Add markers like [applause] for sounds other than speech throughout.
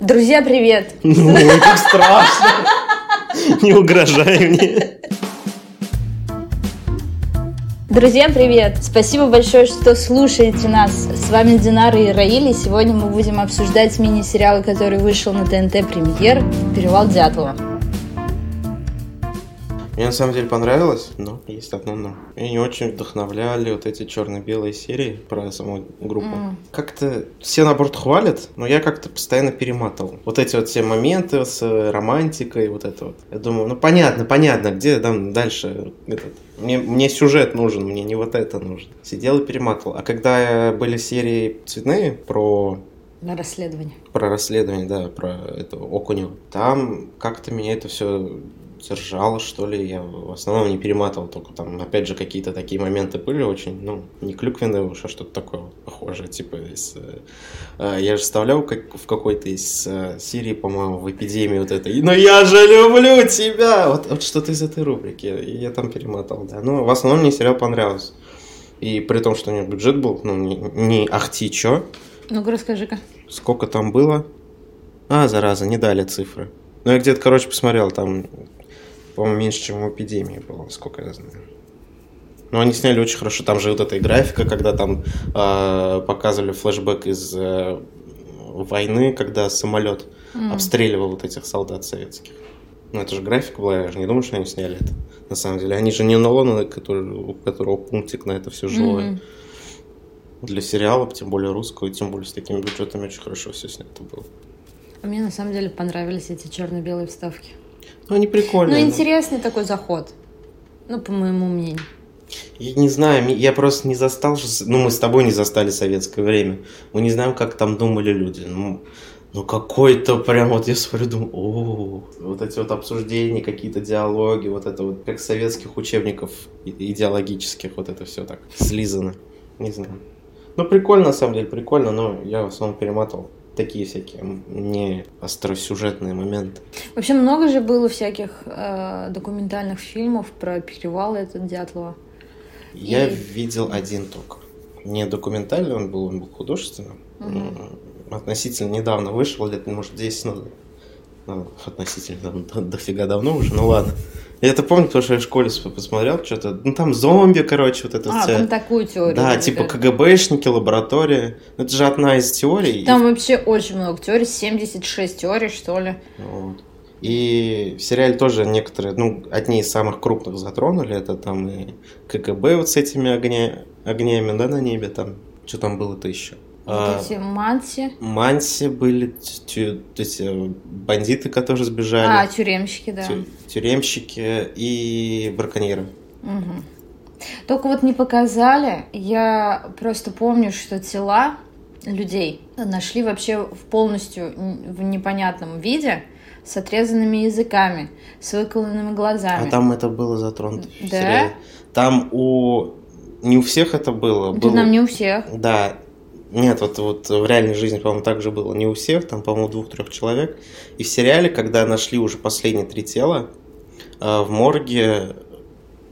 Друзья, привет! [laughs] Ну, как страшно. Не угрожай мне. Друзья, привет! Спасибо большое, что слушаете нас. С вами Динара и Раили. Сегодня мы будем обсуждать мини-сериал, который вышел на ТНТ Премьер «Перевал Дятлова». Мне на самом деле понравилось, но есть одно но. Меня не очень вдохновляли вот эти черно-белые серии про саму группу. М. Как-то все наоборот хвалят, но я как-то постоянно перематывал. Вот эти вот все моменты с э, романтикой, вот это вот. Я думаю, ну понятно, понятно, где там дальше этот. Мне, мне сюжет нужен, мне не вот это нужно. Сидел и перематывал. А когда были серии цветные про На расследование. про расследование, да, про этого Окунева. Там как-то меня это все держало, что ли. Я в основном не перематывал, только там, опять же, какие-то такие моменты были очень, ну, не клюквенные уж, а что-то такое похожее, типа из... э, э, я же вставлял как, в какой-то из э, серии, по-моему, в эпидемии вот это «Но я же люблю тебя!» Вот, вот что-то из этой рубрики. И я там перематывал, да. Ну, в основном мне сериал понравился. И при том, что у него бюджет был, ну, не, не ахти чё, Ну-ка, расскажи-ка. Сколько там было? А, зараза, не дали цифры. Ну, я где-то, короче, посмотрел, там, по-моему, меньше, чем в эпидемии было, сколько я знаю. Но они сняли очень хорошо. Там же вот эта и графика, когда там э, показывали флешбэк из э, войны, когда самолет М. обстреливал вот этих солдат советских. Ну, это же графика была, я же не думаю, что они сняли это. На самом деле, они же не Нолана, который, у которого пунктик на это все живое. Мгм. Для сериала, тем более русского, и тем более с такими бюджетами очень хорошо все снято было. А Мне на самом деле понравились эти черно-белые вставки. Ну, они прикольные. Ну, но- интересный такой заход. Ну, по моему мнению. Я не знаю, я просто не застал, ну, мы с тобой не застали советское время. Мы не знаем, как там думали люди. Ну, ну какой-то прям вот я смотрю, думаю, о, вот эти вот обсуждения, какие-то диалоги, вот это вот как советских учебников идеологических, вот это все так слизано. Не знаю. Ну, прикольно, на самом деле, прикольно, но я в основном перематывал такие всякие не остросюжетные моменты. Вообще много же было всяких э, документальных фильмов про перевал этот Дятлова. Я И- видел один только. Не документальный он был, он был художественным. М, Относительно недавно вышел, лет, может, 10 назад. Ну, относительно да- дофига давно уже, ну ладно. Я это помню, потому что я в школе посмотрел что-то. Ну, там зомби, короче, вот это А, вся- там такую теорию. Да, типа как. КГБшники, лаборатория. Ну, Это же одна из теорий. Там вообще очень много теорий, 76 теорий, что ли. Вот. И в сериале тоже некоторые, ну, одни из самых крупных затронули. Это там и КГБ вот с этими огня, огнями, да, на небе там. Что там было-то еще? Вот эти манси. Манси были, тю- тю- эти бандиты, которые А, сбежали, тюремщики, да. тю- тюремщики и браконьеры. Мгм. Только вот не показали. Я просто помню, что тела людей нашли вообще в полностью в непонятном виде с отрезанными языками, с выколотыми глазами. А там это было затронуто Да? сериале. Там у... Не у всех это было. Это было- нам не у всех. Да. Нет, вот, вот в реальной жизни, по-моему, так же было. Не у всех, там, по-моему, двух-трех человек. И в сериале, когда нашли уже последние три тела, э, в морге,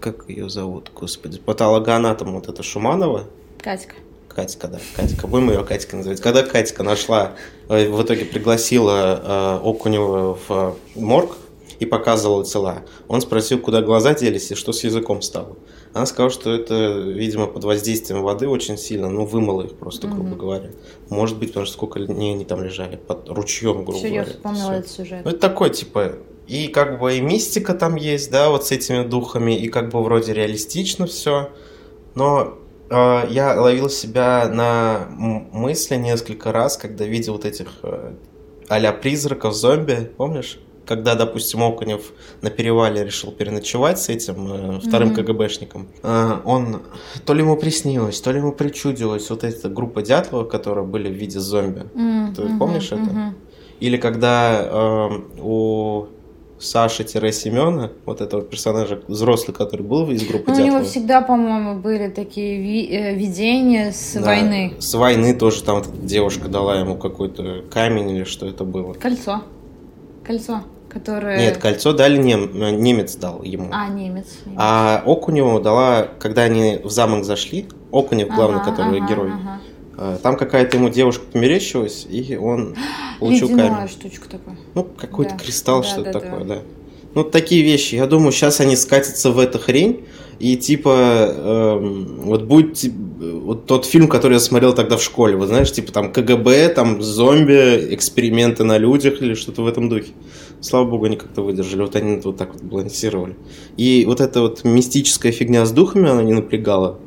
как ее зовут, господи, патологоанатом вот это Шуманова, Катька. Катька, да, Катька, будем ее Катька называть. Когда Катька нашла, э, в итоге пригласила э, Окунева в морг и показывала тела, он спросил, куда глаза делись и что с языком стало. Она сказала, что это, видимо, под воздействием воды очень сильно, ну, вымыло их просто, грубо Мгм. говоря. Может быть, потому что сколько дней они там лежали, под ручьем, грубо Все, я говоря. вспомнила Всё. этот сюжет. Ну, это такой, типа, и как бы и мистика там есть, да, вот с этими духами, и как бы вроде реалистично все. Но э, я ловил себя на мысли несколько раз, когда видел вот этих э, а-ля призраков, зомби, помнишь? Когда, допустим, Окунев на перевале решил переночевать с этим э, вторым Мгм. КГБшником, э, он то ли ему приснилось, то ли ему причудилось вот эта группа Дятлова, которые были в виде зомби. М, Ты помнишь это? мгм. Или когда эм, у Саши-Семена, вот этого персонажа взрослый, который был из группы Ну, у него всегда, по-моему, были такие ви- э, видения с Да, войны. С войны тоже там девушка дала ему какой-то камень или что это было. Кольцо. Кольцо, которое... Нет, кольцо дали нем- немец дал ему. А, немец. немец. А Окуневу дала, когда они в замок зашли, Окунев, главный, Ага, который ага, герой, ага. Э, там какая-то ему девушка померещилась, и он [gasps] получил Ледяная камень. штучка такая. Ну, какой-то Да. кристалл, Да, что-то да, такое, да. да. Ну, такие вещи. Я думаю, сейчас они скатятся в эту хрень. И типа, эм, вот будет вот тот фильм, который я смотрел тогда в школе, вы знаешь, типа там КГБ, там зомби, эксперименты на людях или что-то в этом духе. Слава богу, они как-то выдержали. Вот они вот так вот балансировали. И вот эта вот мистическая фигня с духами, она не напрягала.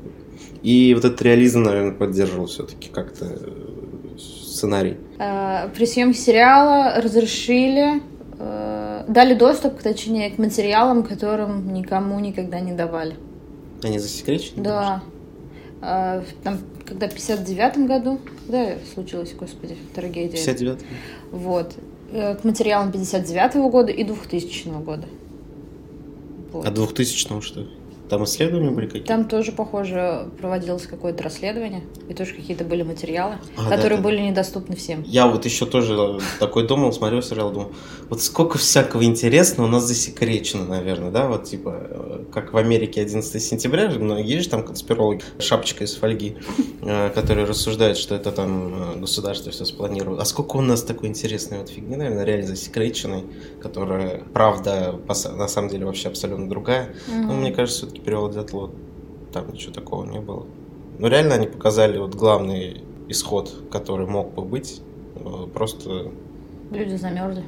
И вот этот реализм, наверное, поддерживал все-таки как-то э, сценарий. Э, При съемке сериала разрешили, э, дали доступ, точнее, к материалам, которым никому никогда не давали. Они засекречены? Да. Э, Там, когда в 59 году, когда случилось, господи, трагедия. 59 Вот. Э, К материалам 59 года и 2000 года. Вот. А 2000 что? Там исследования были какие-то? Там тоже, похоже, проводилось какое-то расследование, и тоже какие-то были материалы, А, да, которые да. были недоступны всем. Я вот еще тоже такой думал, смотрел сериал, думал, вот сколько всякого интересного у нас засекречено, наверное, да, вот типа, э, как в Америке 11 сентября, многие есть же там конспирологи, шапочка из фольги, [laughs] э, которые рассуждают, что это там э, государство все спланировало. А сколько у нас такой интересной вот фигни, наверное, реально засекреченной, которая, правда, на самом деле вообще абсолютно другая. Ну, мне кажется, все-таки перевал Дятло, там ничего такого не было. Но реально они показали вот главный исход, который мог бы быть. Э, Просто Люди замерзли.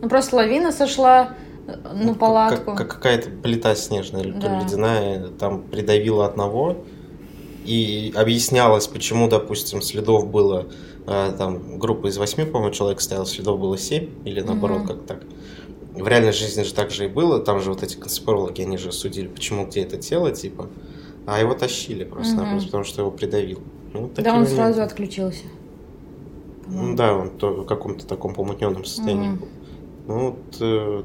Ну просто лавина сошла э, на ну, палатку. Как, как какая-то плита снежная или Да. ледяная, там придавила одного. И объяснялось, почему, допустим, следов было э, там группа из восьми, по-моему, человек стоял, следов было семь, или наоборот, Мгм. как так. В реальной жизни же так же и было. Там же вот эти конспирологи, они же судили, почему где это тело, типа. А его тащили просто-напросто, Мгм. потому что его придавил. Ну, Да, он моменты. сразу отключился. Ну да, он то, в каком-то таком помутненном состоянии Мгм. был. Ну вот, э,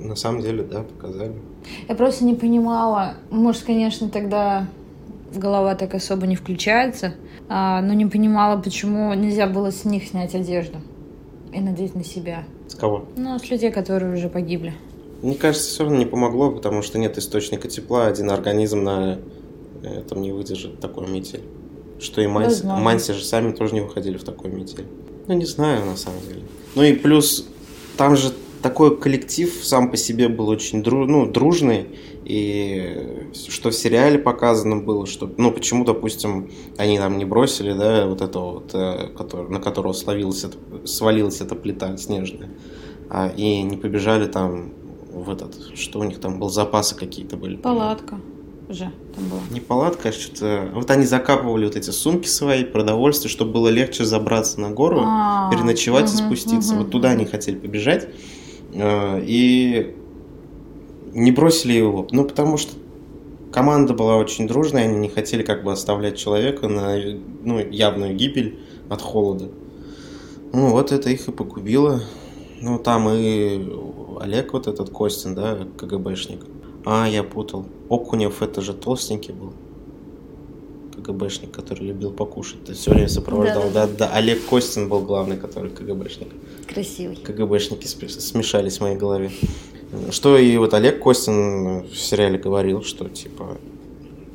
на самом деле, да, показали. Я просто не понимала, может, конечно, тогда голова так особо не включается, а, но не понимала, почему нельзя было с них снять одежду и надеть на себя. Кого? Ну, с людей, которые уже погибли. Мне кажется, все равно не помогло, потому что нет источника тепла, один организм на этом не выдержит такой метель. Что и Манси. Манси же сами тоже не выходили в такой метель. Ну, не знаю, на самом деле. Ну и плюс, там же такой коллектив сам по себе был очень дру- ну, дружный, и что в сериале показано было, что, ну, почему, допустим, они там не бросили, да, вот этого вот, э, который- на которого словилась свалилась эта плита снежная, а, и не побежали там в этот, что у них там был, запасы какие-то были. Палатка же там была. Не палатка, а что-то... Вот они закапывали вот эти сумки свои, продовольствие, чтобы было легче забраться на гору, А, переночевать и мгм, спуститься. мгм, Вот туда они хотели побежать. Э, И не бросили его. Ну, потому что команда была очень дружная, они не хотели как бы оставлять человека на ну, явную гибель от холода. Ну, вот это их и погубило. Ну, там и Олег вот этот Костин, да, КГБшник. А, я путал. Окунев это же толстенький был. КГБшник, который любил покушать. Ты все время сопровождал. Да, Да-да-да. да, Олег Костин был главный, который КГБшник. Красивый. КГБшники смешались в моей голове. Что и вот Олег Костин в сериале говорил, что типа,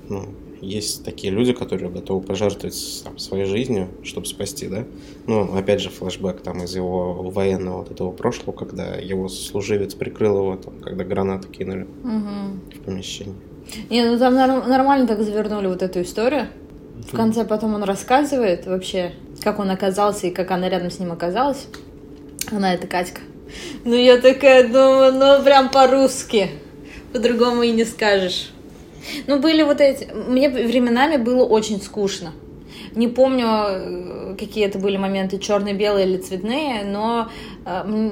ну, есть такие люди, которые готовы пожертвовать там, своей жизнью, чтобы спасти, да. Ну, опять же, флешбэк там из его военного вот этого прошлого, когда его служивец прикрыл его, там, когда гранату кинули Мгм. в помещение. Не, ну там норм- нормально так завернули вот эту историю. В конце потом он рассказывает вообще, как он оказался и как она рядом с ним оказалась. Она это Катька. Ну я такая думаю, ну прям по-русски. По-другому и не скажешь. Ну были вот эти... Мне временами было очень скучно. Не помню, э, какие это были моменты, черно-белые или цветные, но э,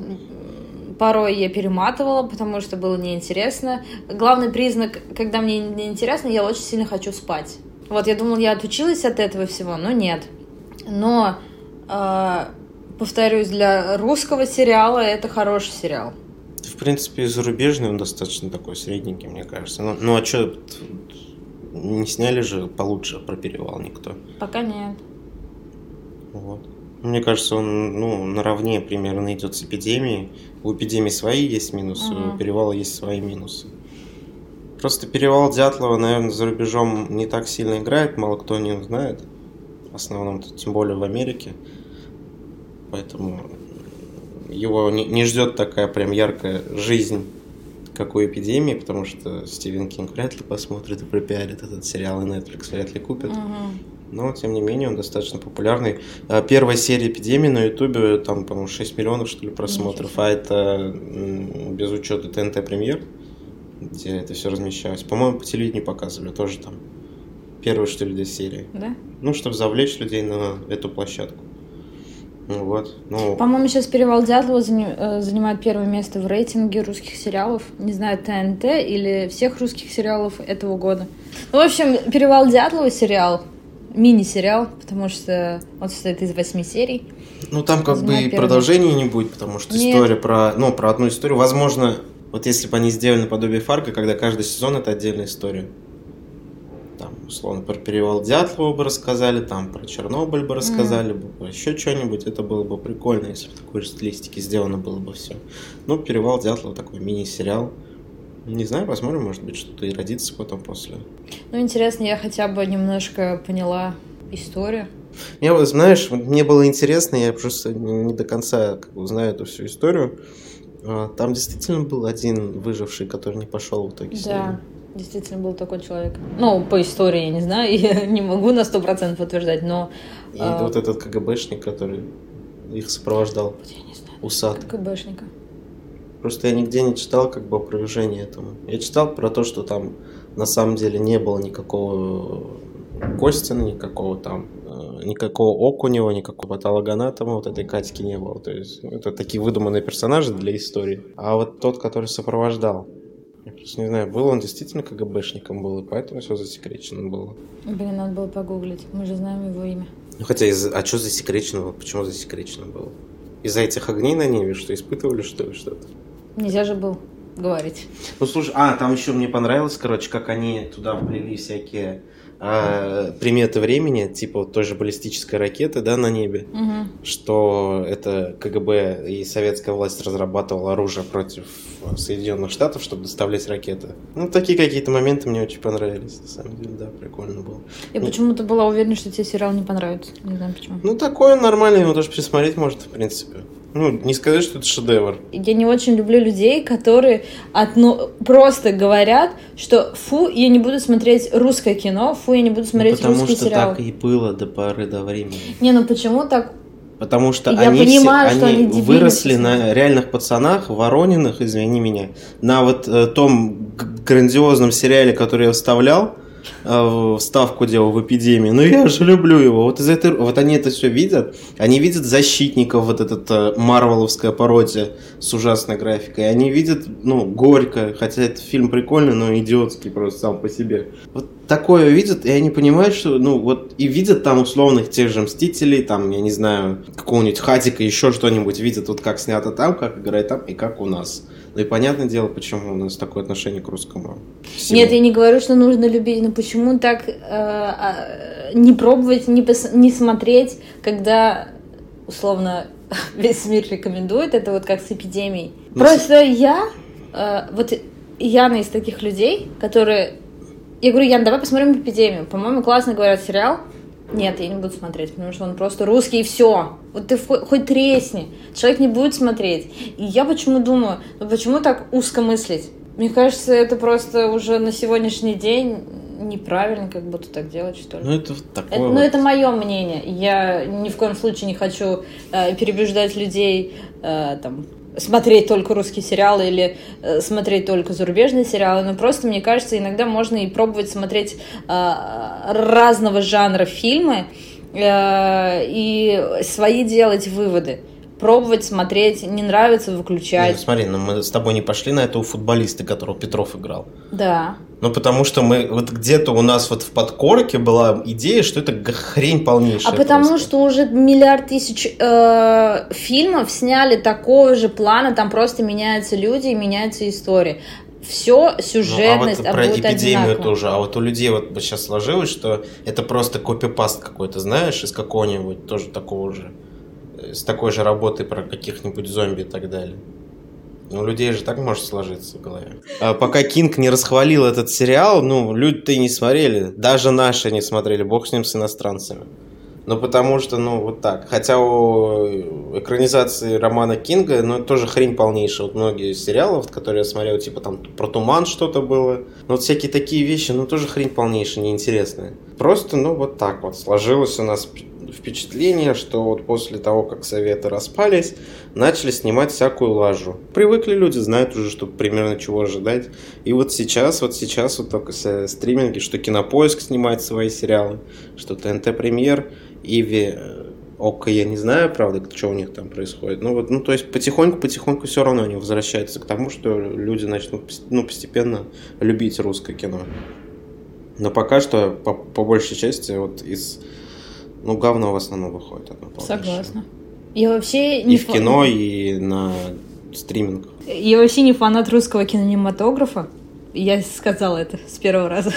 порой я перематывала, потому что было неинтересно. Главный признак, когда мне неинтересно, я очень сильно хочу спать. Вот, я думала, я отучилась от этого всего, но нет. Но, э, повторюсь, для русского сериала это хороший сериал. В принципе, и зарубежный он достаточно такой средненький, мне кажется. Ну, ну а что, не сняли же получше про перевал никто. Пока нет. Вот. Мне кажется, он ну, наравне примерно идет с эпидемией. У эпидемии свои есть минусы, у Мгм. перевала есть свои минусы. Просто перевал Дятлова, наверное, за рубежом не так сильно играет, мало кто о нем знает. основном, тем более в Америке. Поэтому его не, не ждет такая прям яркая жизнь, как у эпидемии, потому что Стивен Кинг вряд ли посмотрит и пропиарит этот сериал, и Netflix вряд ли купит. Угу. Но, тем не менее, он достаточно популярный. А, первая серия эпидемии на Ютубе, там, по-моему, 6 миллионов, что ли, просмотров, а это без учета ТНТ премьер, где это все размещалось. По-моему, по телевидению показывали тоже там. Первые, что ли, две серии. Да? Ну, чтобы завлечь людей на эту площадку. Ну вот. Ну, По-моему, сейчас «Перевал Дятлова» э, занимает первое место в рейтинге русских сериалов. Не знаю, ТНТ или всех русских сериалов этого года. Ну, в общем, «Перевал Дятлова» сериал, мини-сериал, потому что он состоит из восьми серий. Ну, там как бы и продолжения не будет, потому что Нет. история про, ну, про одну историю. Возможно, вот если бы они сделали наподобие Фарка, когда каждый сезон это отдельная история условно, про перевал Дятлова бы рассказали, там про Чернобыль бы рассказали, mm. бы, про еще что-нибудь, это было бы прикольно, если в такой же стилистике сделано было бы все. Ну, перевал Дятлова такой мини-сериал. Не знаю, посмотрим, может быть, что-то и родится потом после. Ну, интересно, я хотя бы немножко поняла историю. Мне, вот, знаешь, мне было интересно, я просто не до конца как бы, знаю эту всю историю. А, там действительно был один выживший, который не пошел в итоге. Да действительно был такой человек. Ну, по истории я не знаю, [laughs] я не могу на сто процентов утверждать, но... И а... вот этот КГБшник, который их сопровождал. Я не знаю. Усад. КГБшника. Просто я нигде не читал как бы опровержение этому. Я читал про то, что там на самом деле не было никакого Костина, никакого там, э, никакого Окунева, никакого патологоанатома, вот этой Катьки не было. То есть это такие выдуманные персонажи для истории. А вот тот, который сопровождал, не знаю, был он действительно КГБшником был, и поэтому все засекречено было. Блин, надо было погуглить. Мы же знаем его имя. Ну хотя, из... а что засекречено было? Почему засекречено было? Из-за этих огней на небе, что испытывали, что ли, что-то? Нельзя же был говорить. Ну слушай, а, там еще мне понравилось, короче, как они туда вплели всякие а, приметы времени, типа вот той же баллистической ракеты, да, на небе, угу. что это КГБ и советская власть разрабатывала оружие против Соединенных Штатов, чтобы доставлять ракеты. Ну, такие какие-то моменты мне очень понравились, на самом деле, да, прикольно было. Я ну, почему-то была уверена, что тебе сериал не понравится, не знаю почему. Ну, такой нормальный, его даже пересмотреть может, в принципе. Ну, не сказать, что это шедевр. Я не очень люблю людей, которые одно... просто говорят, что фу, я не буду смотреть русское кино, фу, я не буду смотреть ну, русский сериал. Потому что так и было до поры до времени. Не, ну почему так Потому что я они, понимаю, все, что они, они выросли на реальных пацанах, Ворониных, извини меня, на вот э, том грандиозном сериале, который я вставлял, Э, вставку делал в эпидемии. Но я же люблю его. Вот из этой, вот они это все видят. Они видят защитников, вот этот э, марвеловская пародия с ужасной графикой. Они видят, ну, горько, хотя это фильм прикольный, но идиотский просто сам по себе. Вот такое видят, и они понимают, что, ну, вот, и видят там условных тех же Мстителей, там, я не знаю, какого-нибудь Хатика, еще что-нибудь, видят вот как снято там, как играет там, и как у нас. Ну и понятное дело, почему у нас такое отношение к русскому. Всему. Нет, я не говорю, что нужно любить, но почему так э, э, не пробовать, не, пос- не смотреть, когда условно [laughs] весь мир рекомендует, это вот как с эпидемией. Ну, Просто с... я, э, вот Яна из таких людей, которые... Я говорю, Ян, давай посмотрим эпидемию. По-моему, классно говорят сериал. Нет, я не буду смотреть, потому что он просто русский и все. Вот ты хоть тресни, человек не будет смотреть. И я почему думаю, ну почему так узко мыслить? Мне кажется, это просто уже на сегодняшний день неправильно, как будто так делать, что ли. Ну, это такое. Это, вот... Ну, это мое мнение. Я ни в коем случае не хочу э, переубеждать людей э, там, смотреть только русские сериалы или э, смотреть только зарубежные сериалы, но просто, мне кажется, иногда можно и пробовать смотреть э, разного жанра фильмы э, и свои делать выводы пробовать, смотреть, не нравится, выключать. Ну, смотри, ну мы с тобой не пошли на этого футболиста, которого Петров играл. Да. Ну, потому что мы, вот где-то у нас вот в подкорке была идея, что это хрень полнейшая. А потому просто. что уже миллиард тысяч э, фильмов сняли такого же плана, там просто меняются люди и меняется история. Все, сюжетность, ну, а вот а про эпидемию одинаково. тоже. А вот у людей вот сейчас сложилось, что это просто копипаст какой-то, знаешь, из какого-нибудь тоже такого же с такой же работой про каких-нибудь зомби и так далее. Ну, у людей же так может сложиться в голове. А пока Кинг не расхвалил этот сериал, ну, люди-то и не смотрели. Даже наши не смотрели, бог с ним, с иностранцами. Ну, потому что, ну, вот так. Хотя у экранизации романа Кинга, ну, тоже хрень полнейшая. Вот многие сериалов, которые я смотрел, типа там про туман что-то было. Ну, вот всякие такие вещи, ну, тоже хрень полнейшая, неинтересная. Просто, ну, вот так вот сложилось у нас впечатление, что вот после того, как советы распались, начали снимать всякую лажу. Привыкли люди, знают уже, что примерно чего ожидать. И вот сейчас, вот сейчас вот только стриминги, что Кинопоиск снимает свои сериалы, что ТНТ Премьер, Иви, э, Окко, я не знаю, правда, что у них там происходит. Ну вот, ну то есть потихоньку-потихоньку все равно они возвращаются к тому, что люди начнут ну, постепенно любить русское кино. Но пока что, по, по большей части, вот из ну, говно в основном выходит. Согласна. Я вообще не И в кино, и на стриминг. Я вообще не фанат русского кинематографа. Я сказала это с первого раза.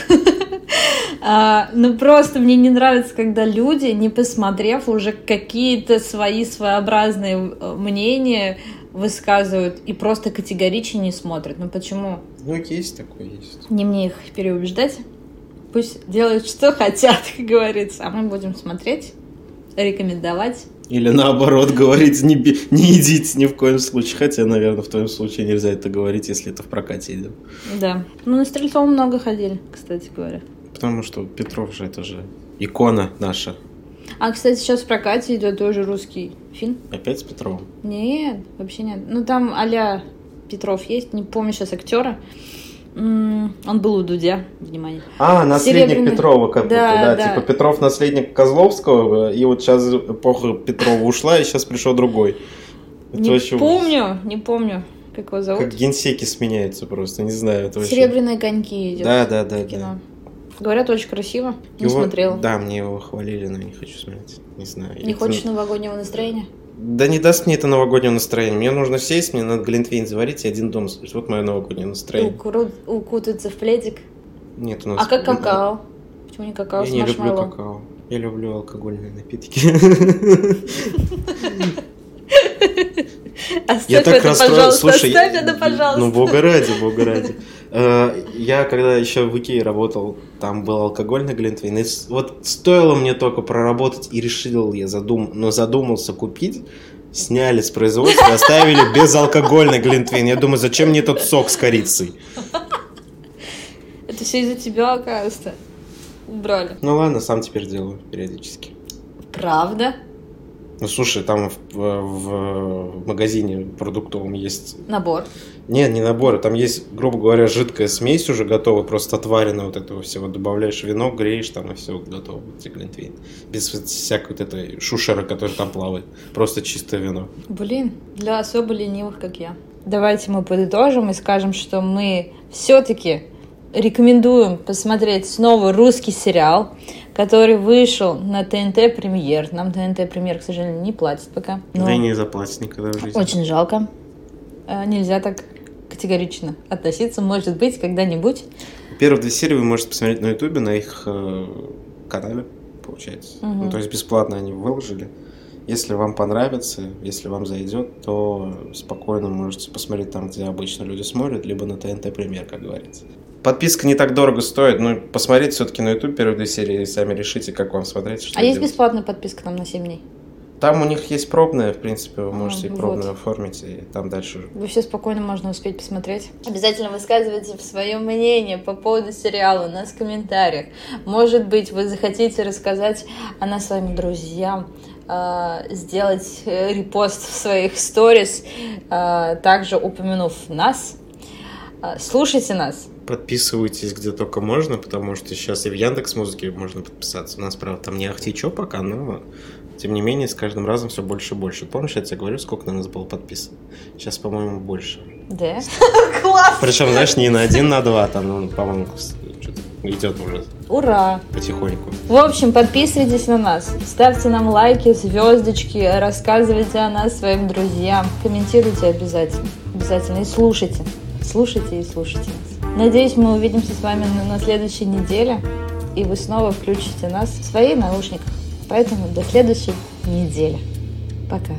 [laughs] а, ну просто мне не нравится, когда люди, не посмотрев уже какие-то свои своеобразные э, мнения, высказывают и просто категорично не смотрят. Ну почему? Ну есть такое, есть. Не мне их переубеждать. Пусть делают, что хотят, [laughs] как говорится. А мы будем смотреть, рекомендовать. Или наоборот говорить, не, не идите ни в коем случае. Хотя, наверное, в твоем случае нельзя это говорить, если это в прокате идет. Да. Ну, на Стрельцова много ходили, кстати говоря. Потому что Петров же это же икона наша. А, кстати, сейчас в прокате идет тоже русский фильм. Опять с Петровым? Нет, вообще нет. Ну, там а Петров есть, не помню сейчас актера. Он был у Дудя, внимание. А, наследник Серебряный... Петрова, как да, будто, да, да. Типа Петров наследник Козловского, и вот сейчас эпоха Петрова ушла, и сейчас пришел другой. Это не вообще... помню, не помню, как его зовут. Как генсеки сменяются просто, не знаю. Это вообще... Серебряные коньки идет. Да, да, да. кино. Да. Говорят, очень красиво. Не его... смотрел. Да, мне его хвалили, но не хочу смотреть. Не знаю. Не это... хочешь новогоднего настроения? Да не даст мне это новогоднее настроение. Мне нужно сесть, мне надо глинтвейн заварить и один дом. Вот мое новогоднее настроение. Укру... Укутаться в пледик? Нет, у нас... А как какао? Почему не какао Я не люблю какао. Я люблю алкогольные напитки. [laughs] Оставь я так это, расстроил. пожалуйста, Слушай, оставь это, пожалуйста. Ну, бога ради, бога ради. Э, я когда еще в Икее работал, там был алкогольный глинтвейн. И вот стоило мне только проработать, и решил я задум... но задумался купить, сняли с производства, оставили безалкогольный глинтвейн. Я думаю, зачем мне этот сок с корицей? Это все из-за тебя, оказывается. Убрали. Ну ладно, сам теперь делаю периодически. Правда? Ну слушай, там в, в, в магазине продуктовом есть... Набор. Нет, не набор, там есть, грубо говоря, жидкая смесь уже готовая, просто отваренная вот этого всего. Добавляешь вино, греешь там и все готово. Глинтвейн. Без всякой вот этой шушера, которая там плавает. Просто чистое вино. Блин, для особо ленивых, как я. Давайте мы подытожим и скажем, что мы все-таки рекомендуем посмотреть снова русский сериал, который вышел на ТНТ Премьер. Нам ТНТ Премьер, к сожалению, не платит пока. Но да и не заплатит никогда в жизни. Очень жалко. А, нельзя так категорично относиться. Может быть, когда-нибудь. Первые две серии вы можете посмотреть на Ютубе, на их э, канале, получается. Угу. Ну, то есть бесплатно они выложили. Если вам понравится, если вам зайдет, то спокойно можете посмотреть там, где обычно люди смотрят, либо на ТНТ Премьер, как говорится. Подписка не так дорого стоит, но посмотреть все-таки на YouTube первые две серии и сами решите, как вам смотреть. Что а делать. есть бесплатная подписка там на 7 дней? Там у них есть пробная, в принципе, вы можете а, пробную вот. оформить, и там дальше... Вы все спокойно можно успеть посмотреть. Обязательно высказывайте свое мнение по поводу сериала у нас в комментариях. Может быть, вы захотите рассказать о нас своим друзьям, а, сделать э, репост в своих сторис, а, также упомянув нас. Слушайте нас, подписывайтесь где только можно, потому что сейчас и в Яндекс Музыке можно подписаться. У нас, правда, там не ахти чё пока, но тем не менее с каждым разом все больше и больше. Помнишь, я тебе говорю, сколько на нас было подписано? Сейчас, по-моему, больше. Да? [laughs] Класс! Причем, знаешь, не на один, на два, там, ну, по-моему, идет уже. Ура! Потихоньку. В общем, подписывайтесь на нас, ставьте нам лайки, звездочки, рассказывайте о нас своим друзьям, комментируйте обязательно, обязательно и слушайте, слушайте и слушайте нас. Надеюсь, мы увидимся с вами на, на следующей неделе, и вы снова включите нас в свои наушниках. Поэтому до следующей недели. Пока.